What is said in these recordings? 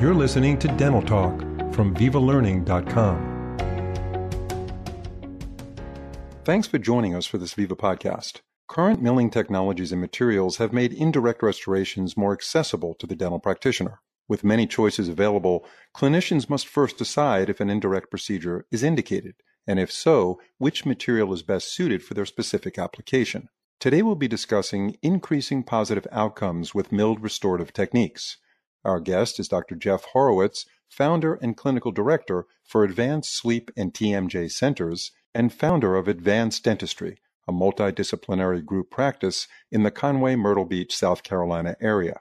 You're listening to Dental Talk from VivaLearning.com. Thanks for joining us for this Viva podcast. Current milling technologies and materials have made indirect restorations more accessible to the dental practitioner. With many choices available, clinicians must first decide if an indirect procedure is indicated, and if so, which material is best suited for their specific application. Today we'll be discussing increasing positive outcomes with milled restorative techniques. Our guest is Dr. Jeff Horowitz, founder and clinical director for Advanced Sleep and TMJ Centers and founder of Advanced Dentistry, a multidisciplinary group practice in the Conway Myrtle Beach, South Carolina area.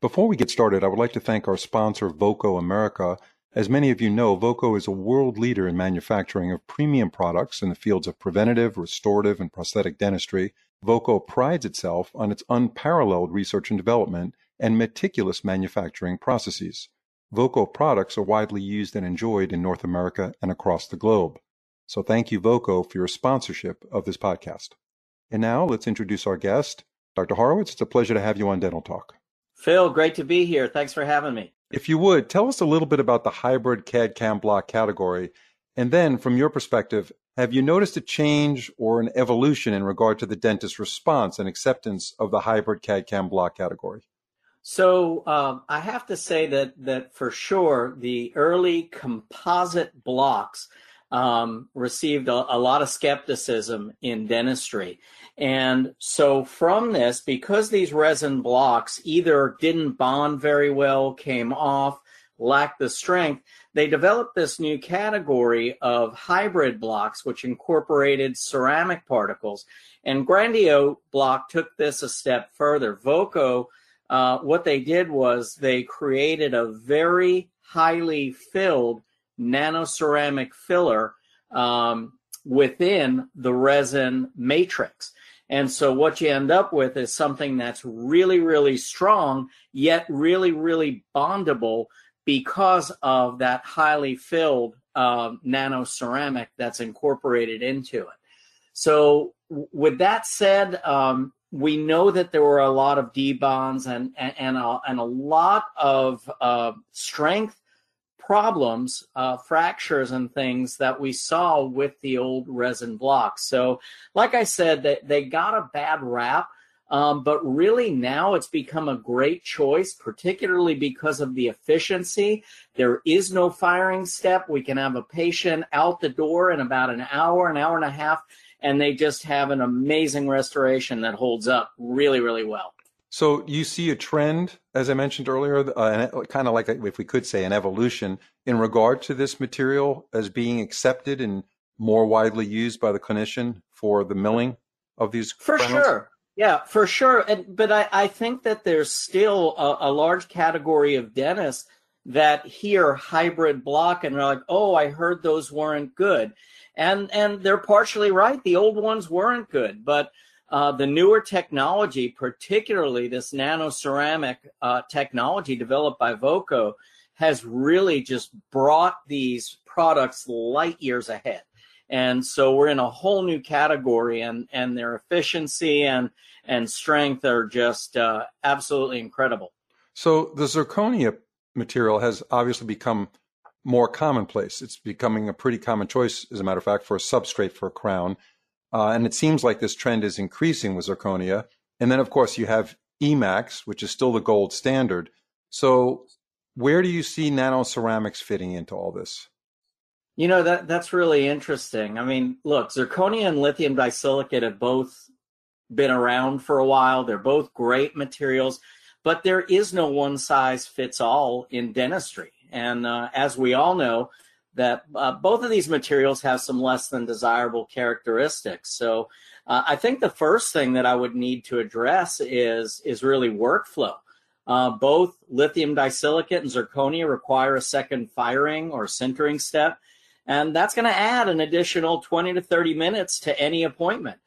Before we get started, I would like to thank our sponsor, Voco America. As many of you know, Voco is a world leader in manufacturing of premium products in the fields of preventative, restorative, and prosthetic dentistry. Voco prides itself on its unparalleled research and development and meticulous manufacturing processes. Voco products are widely used and enjoyed in North America and across the globe. So thank you, Voco, for your sponsorship of this podcast. And now let's introduce our guest, Dr. Horowitz. It's a pleasure to have you on Dental Talk. Phil, great to be here. Thanks for having me. If you would, tell us a little bit about the hybrid CAD CAM block category. And then, from your perspective, have you noticed a change or an evolution in regard to the dentist's response and acceptance of the hybrid CAD CAM block category? So um, I have to say that that for sure the early composite blocks um, received a, a, lot of skepticism in dentistry. And so from this, because these resin blocks either didn't bond very well, came off, lacked the strength, they developed this new category of hybrid blocks, which incorporated ceramic particles. And Grandio block took this a step further. Voco uh, what they did was they created a very highly filled nanoceramic filler um, within the resin matrix. And so what you end up with is something that's really, really strong, yet really, really bondable because of that highly filled um, nanoceramic that's incorporated into it. So, with that said, um, we know that there were a lot of debonds and and and a, and a lot of uh, strength problems, uh, fractures and things that we saw with the old resin blocks. So, like I said, they, they got a bad rap. Um, but really now it's become a great choice, particularly because of the efficiency. There is no firing step. We can have a patient out the door in about an hour, an hour and a half, and they just have an amazing restoration that holds up really, really well. So you see a trend, as I mentioned earlier, uh, kind of like if we could say an evolution in regard to this material as being accepted and more widely used by the clinician for the milling of these. For sure. Yeah, for sure. And, but I, I think that there's still a, a large category of dentists that hear hybrid block and they're like, oh, I heard those weren't good and and they're partially right. The old ones weren't good, but uh, the newer technology, particularly this nano ceramic uh, technology developed by Voco, has really just brought these products light years ahead. And so we're in a whole new category, and and their efficiency and and strength are just uh, absolutely incredible. So the zirconia material has obviously become more commonplace. It's becoming a pretty common choice, as a matter of fact, for a substrate for a crown. Uh, and it seems like this trend is increasing with zirconia. And then, of course, you have Emax, which is still the gold standard. So, where do you see nano ceramics fitting into all this? You know that that's really interesting. I mean, look, zirconia and lithium disilicate have both been around for a while. They're both great materials, but there is no one size fits all in dentistry. And uh, as we all know, that uh, both of these materials have some less than desirable characteristics. So uh, I think the first thing that I would need to address is is really workflow. Uh, both lithium disilicate and zirconia require a second firing or sintering step, and that's going to add an additional 20 to 30 minutes to any appointment.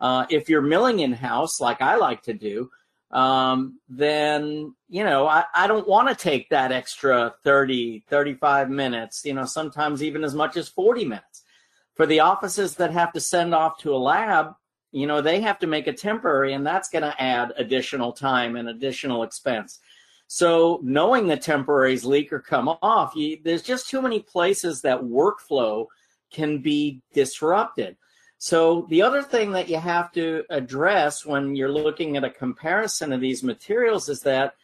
Uh, if you're milling in house, like I like to do, um, then you know I, I don't want to take that extra 30 35 minutes you know sometimes even as much as 40 minutes for the offices that have to send off to a lab you know they have to make a temporary and that's going to add additional time and additional expense So knowing the temporaries leak or come off, you, there's just too many places that workflow can be disrupted. So the other thing that you have to address when you're looking at a comparison of these materials is that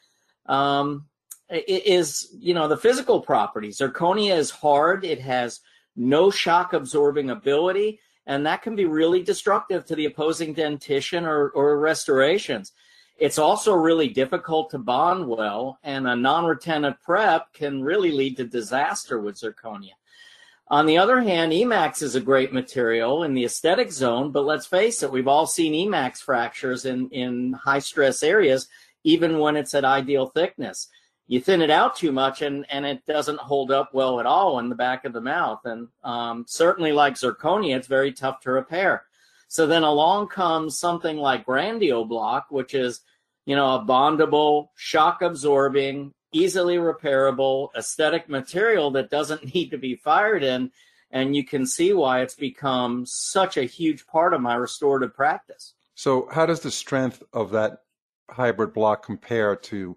um, is you know the physical properties. Zirconia is hard; it has no shock absorbing ability, and that can be really destructive to the opposing dentition or, or restorations. It's also really difficult to bond well, and a non-retentive prep can really lead to disaster with zirconia. On the other hand, Emax is a great material in the aesthetic zone, but let's face it, we've all seen Emax fractures in, in high stress areas, even when it's at ideal thickness. You thin it out too much and, and it doesn't hold up well at all in the back of the mouth. And um, certainly, like zirconia, it's very tough to repair. So then along comes something like Grandio Block, which is, you know, a bondable, shock absorbing, easily repairable aesthetic material that doesn't need to be fired in. And you can see why it's become such a huge part of my restorative practice. So, how does the strength of that hybrid block compare to,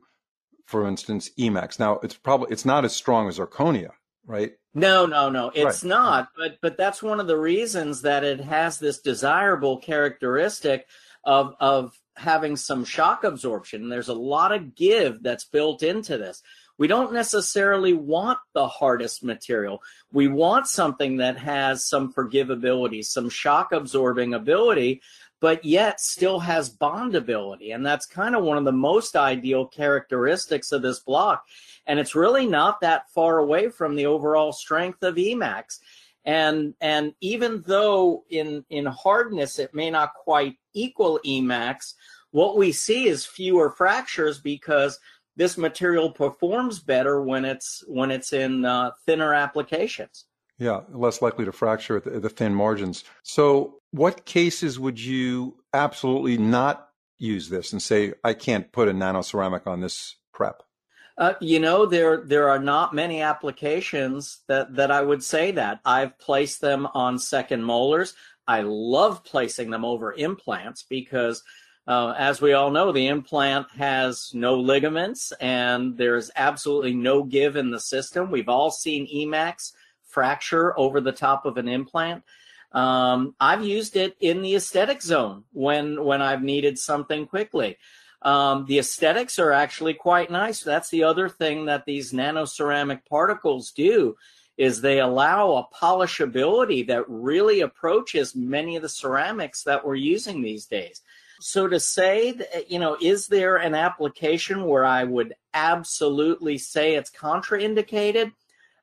for instance, Emax? Now, it's probably it's not as strong as Zirconia, right? No, no, no, it's right. not. But but that's one of the reasons that it has this desirable characteristic of of having some shock absorption. There's a lot of give that's built into this. We don't necessarily want the hardest material. We want something that has some forgivability, some shock absorbing ability, but yet still has bondability. And that's kind of one of the most ideal characteristics of this block. And it's really not that far away from the overall strength of Emax. And and even though in in hardness it may not quite equal Emax, what we see is fewer fractures because this material performs better when it's when it's in uh, thinner applications. Yeah, less likely to fracture at the, the thin margins. So, what cases would you absolutely not use this and say I can't put a nano ceramic on this prep? Uh, you know, there there are not many applications that that I would say that. I've placed them on second molars. I love placing them over implants because, uh, as we all know, the implant has no ligaments and there's absolutely no give in the system. We've all seen Emax fracture over the top of an implant. Um, I've used it in the aesthetic zone when when I've needed something quickly. Um, the aesthetics are actually quite nice. That's the other thing that these nano ceramic particles do is they allow a polishability that really approaches many of the ceramics that we're using these days. So to say, that, you know, is there an application where I would absolutely say it's contraindicated?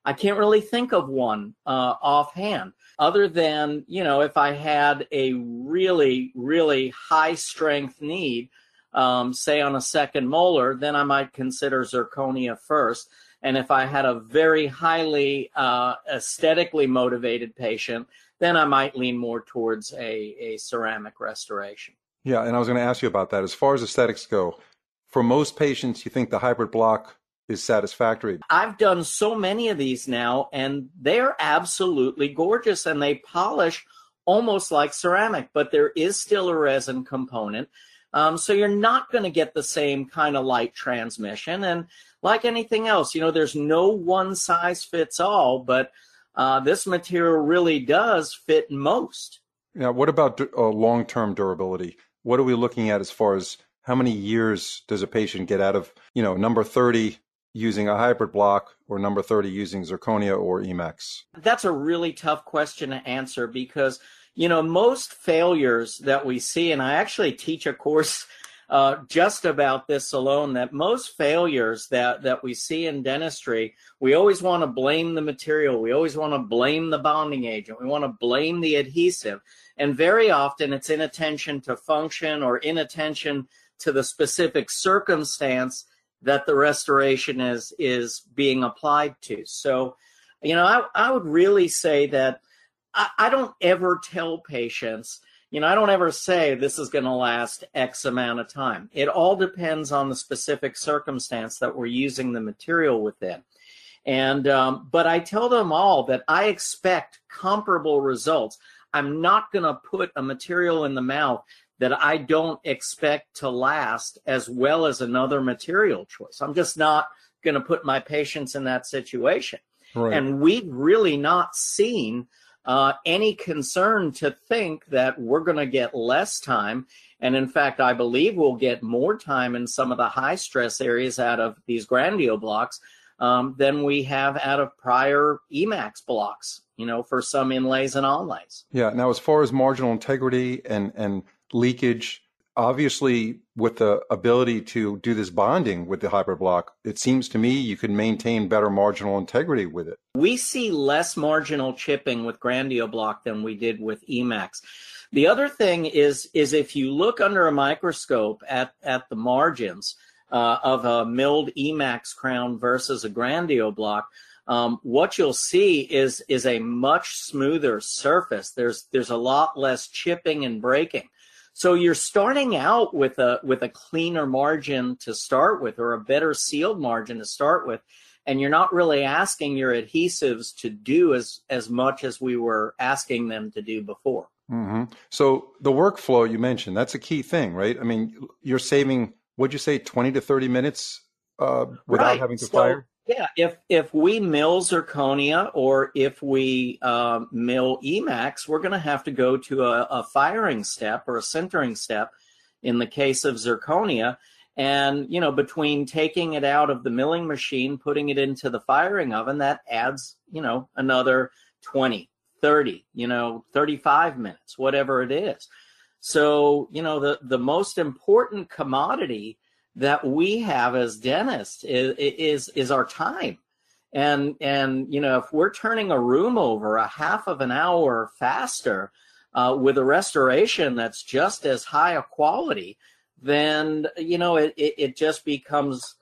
I can't really think of one uh, offhand, other than, you know, if I had a really, really high strength need um, say on a second molar, then I might consider zirconia first. And if I had a very highly uh, aesthetically motivated patient, then I might lean more towards a, a ceramic restoration. Yeah, and I was going to ask you about that. As far as aesthetics go, for most patients, you think the hybrid block is satisfactory? I've done so many of these now, and they're absolutely gorgeous, and they polish almost like ceramic, but there is still a resin component. Um, so you're not going to get the same kind of light transmission. And like anything else, you know, there's no one size fits all, but uh, this material really does fit most. Now, what about uh, long term durability? What are we looking at as far as how many years does a patient get out of, you know, number 30 using a hybrid block or number 30 using zirconia or Emax? That's a really tough question to answer because you know, most failures that we see, and I actually teach a course uh, just about this alone, that most failures that, that we see in dentistry, we always want to blame the material. We always want to blame the bonding agent. We want to blame the adhesive. And very often it's inattention to function or inattention to the specific circumstance that the restoration is, is being applied to. So, you know, I, I would really say that I, I don't ever tell patients, you know, I don't ever say this is going to last X amount of time. It all depends on the specific circumstance that we're using the material within. And, um, but I tell them all that I expect comparable results. I'm not going to put a material in the mouth that I don't expect to last as well as another material choice. I'm just not going to put my patients in that situation. Right. And we've really not seen uh, any concern to think that we're going to get less time. And in fact, I believe we'll get more time in some of the high stress areas out of these grandio blocks um, than we have out of prior Emax blocks, you know, for some inlays and onlays. Yeah. Now, as far as marginal integrity and, and leakage, obviously with the ability to do this bonding with the hybrid block, it seems to me you can maintain better marginal integrity with it. We see less marginal chipping with Grandio block than we did with Emax. The other thing is is if you look under a microscope at at the margins uh, of a milled Emax crown versus a Grandio block, um, what you'll see is is a much smoother surface. There's there's a lot less chipping and breaking. So you're starting out with a with a cleaner margin to start with, or a better sealed margin to start with, and you're not really asking your adhesives to do as as much as we were asking them to do before. Mm-hmm. So the workflow you mentioned that's a key thing, right? I mean, you're saving what'd you say, twenty to thirty minutes uh, without right. having to so, fire. Yeah, if if we mill zirconia or if we uh, mill Emax, we're going to have to go to a, a, firing step or a sintering step in the case of zirconia. And you know, between taking it out of the milling machine, putting it into the firing oven, that adds you know another 20, 30, you know, 35 minutes, whatever it is. So you know, the the most important commodity that we have as dentists is, is is our time. And and you know if we're turning a room over a half of an hour faster uh, with a restoration that's just as high a quality then you know it, it, it just becomes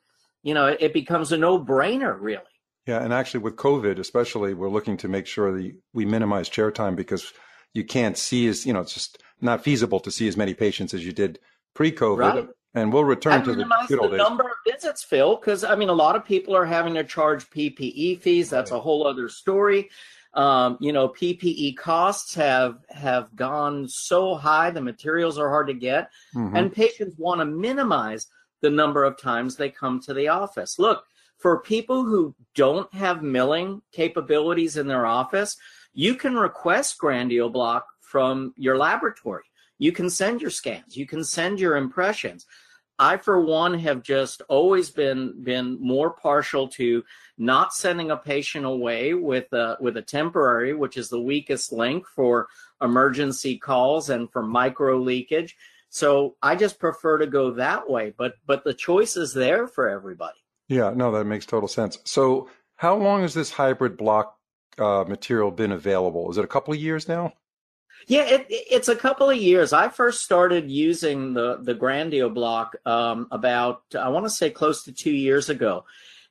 you know it, it becomes a no-brainer really. Yeah and actually with covid especially we're looking to make sure that we minimize chair time because you can't see as you know it's just not feasible to see as many patients as you did pre-covid. Right and we'll return to the the number of visits, Phil, because I mean, a lot of people are having to charge PPE fees. That's right. a whole other story. Um, you know, PPE costs have have gone so high. The materials are hard to get, mm-hmm. and patients want to minimize the number of times they come to the office. Look, for people who don't have milling capabilities in their office, you can request Grandio Block from your laboratory. You can send your scans. You can send your impressions. I, for one, have just always been been more partial to not sending a patient away with a with a temporary, which is the weakest link for emergency calls and for micro leakage. So I just prefer to go that way. But but the choice is there for everybody. Yeah, no, that makes total sense. So how long has this hybrid block uh, material been available? Is it a couple of years now? Yeah, it, it's a couple of years. I first started using the the Grandio block um, about I want to say close to two years ago,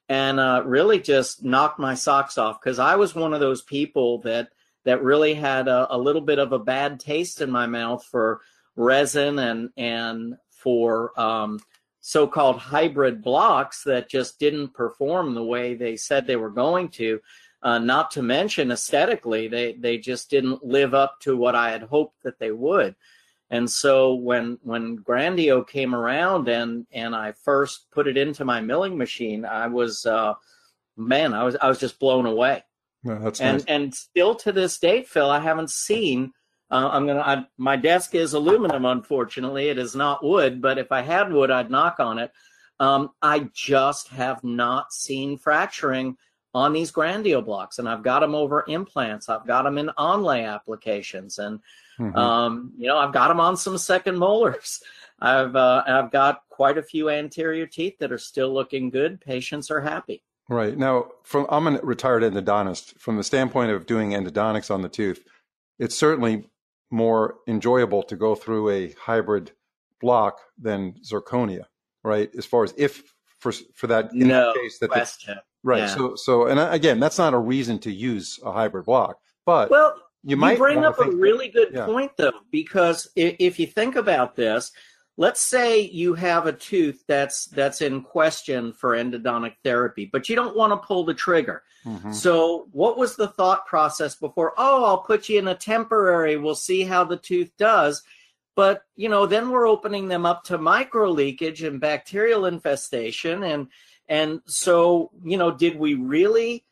and uh, really just knocked my socks off because I was one of those people that that really had a, a, little bit of a bad taste in my mouth for resin and and for um, so-called hybrid blocks that just didn't perform the way they said they were going to. Uh, not to mention aesthetically, they they just didn't live up to what I had hoped that they would. And so when when Grandio came around and and I first put it into my milling machine, I was uh, man, I was I was just blown away. That's and nice. and still to this date, Phil, I haven't seen. Uh, I'm gonna. I, my desk is aluminum, unfortunately. It is not wood, but if I had wood, I'd knock on it. Um, I just have not seen fracturing on these Grandio blocks, and I've got them over implants. I've got them in onlay applications, and mm-hmm. um, you know I've got them on some second molars. I've uh, I've got quite a few anterior teeth that are still looking good. Patients are happy. Right now, from I'm a retired endodontist. From the standpoint of doing endodontics on the tooth, it's certainly more enjoyable to go through a hybrid block than zirconia, right? As far as if for for that in no case that question. Right. Yeah. So, so, and again, that's not a reason to use a hybrid block, but well, you might you bring up a really good yeah. point though, because if, if you think about this, let's say you have a tooth that's that's in question for endodontic therapy, but you don't want to pull the trigger. Mm-hmm. So, what was the thought process before? Oh, I'll put you in a temporary. We'll see how the tooth does. But, you know, then we're opening them up to micro leakage and bacterial infestation. And, and so, you know, did we really,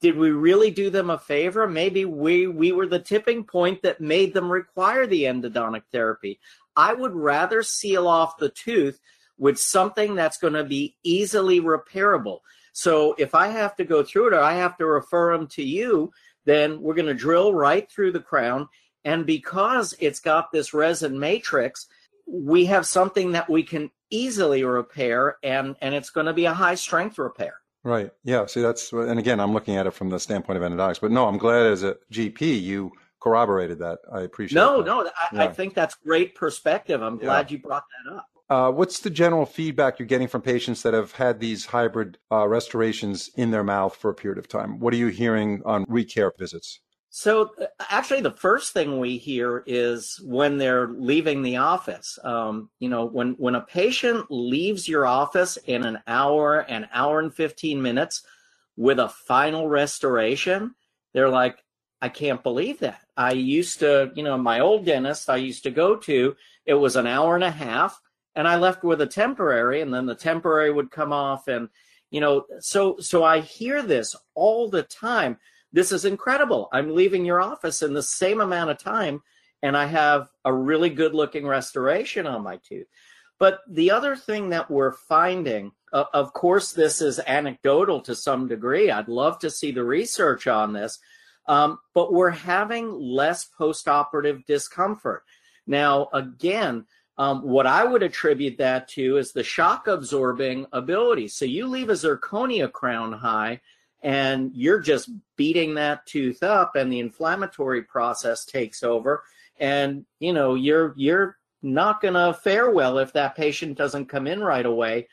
did we really do them a favor? Maybe we, we were the tipping point that made them require the endodontic therapy. I would rather seal off the tooth with something that's going to be easily repairable. So if I have to go through it or I have to refer them to you, then we're going to drill right through the crown. And because it's got this resin matrix, we have something that we can easily repair and, and it's going to be a high strength repair. Right. Yeah. See, that's, and again, I'm looking at it from the standpoint of endodontics, but no, I'm glad as a GP, you corroborated that. I appreciate no, that. No, I, yeah. I, think that's great perspective. I'm glad yeah. you brought that up. Uh, what's the general feedback you're getting from patients that have had these hybrid uh, restorations in their mouth for a period of time? What are you hearing on recare visits? So, uh, actually, the first thing we hear is when they're leaving the office. Um, you know, when when a patient leaves your office in an hour, an hour and fifteen minutes with a final restoration, they're like, "I can't believe that." I used to, you know, my old dentist I used to go to, it was an hour and a half and I left with a temporary, and then the temporary would come off, and you know, so so I hear this all the time. This is incredible. I'm leaving your office in the same amount of time, and I have a really good looking restoration on my tooth. But the other thing that we're finding, uh, of course, this is anecdotal to some degree. I'd love to see the research on this, um, but we're having less postoperative discomfort. Now, again, um, what I would attribute that to is the shock absorbing ability. So you leave a zirconia crown high and you're just beating that tooth up and the inflammatory process takes over and you know you're you're not going to fare well if that patient doesn't come in right away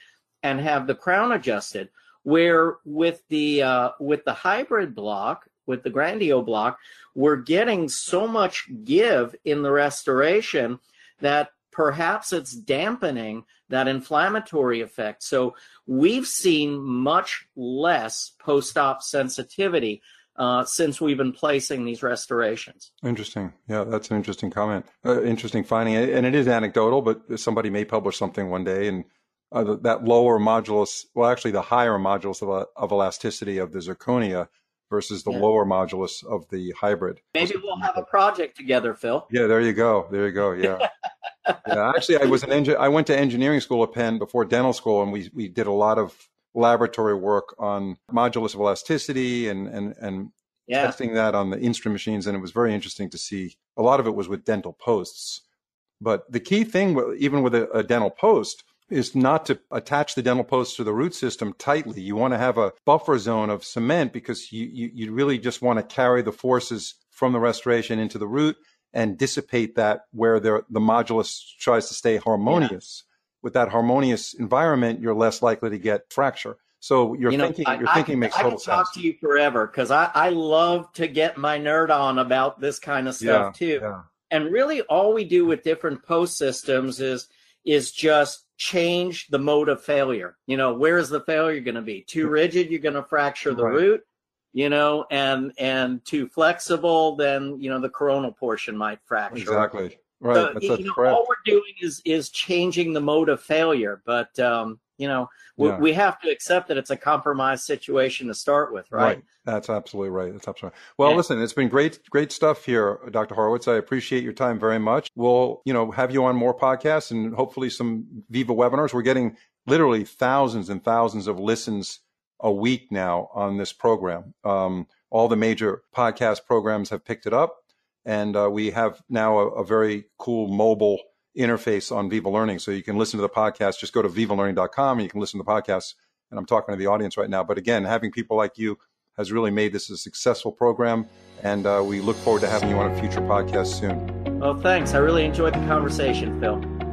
and have the crown adjusted. Where with the uh, with the hybrid block with the grandio block we're getting so much give in the restoration that perhaps it's dampening that inflammatory effect. So we've seen much less post-op sensitivity uh, since we've been placing these restorations. Interesting. Yeah, that's an interesting comment. Uh, interesting finding, and it is anecdotal, but somebody may publish something one day, and uh, that lower modulus, well, actually, the higher modulus of, uh, of elasticity of the zirconia versus the yeah. lower modulus of the hybrid. Maybe we'll have a project together, Phil. Yeah, there you go. There you go. Yeah. yeah, actually, I was an engi- I went to engineering school at Penn before dental school, and we we did a lot of laboratory work on modulus of elasticity and and and yeah. testing that on the Instron machines, and it was very interesting to see. A lot of it was with dental posts, but the key thing, even with a, a dental post, is not to attach the dental post to the root system tightly. You want to have a buffer zone of cement because you, you, you really just want to carry the forces from the restoration into the root and dissipate that where the, the modulus tries to stay harmonious. Yeah. With that harmonious environment, you're less likely to get fracture. So your you know, thinking, your I, thinking I, makes I total sense. I can talk to you forever because I, I love to get my nerd on about this kind of stuff yeah, too. Yeah. And really, all we do with different post systems is is just change the mode of failure. You know, where is the failure going to be? Too rigid, you're going to fracture the right. root you know, and and too flexible, then you know the coronal portion might fracture. Exactly. Right. So, that's, know, all we're doing is is changing the mode of failure, but um, you know, we, yeah. we have to accept that it's a compromised situation to start with, right? Right. That's absolutely right. That's absolutely right. Well, yeah. listen, it's been great, great stuff here, Dr. Horowitz. I appreciate your time very much. We'll, you know, have you on more podcasts and hopefully some Viva webinars. We're getting literally thousands and thousands of listens a week now on this program. Um, all the major podcast programs have picked it up, and uh, we have now a, a, very cool mobile interface on Viva Learning. So you can listen to the podcast. Just go to vivalearning.com and you can listen to the podcast. And I'm talking to the audience right now. But again, having people like you has really made this a successful program. And uh, we look forward to having you on a future podcast soon. Well, thanks. I really enjoyed the conversation, Phil.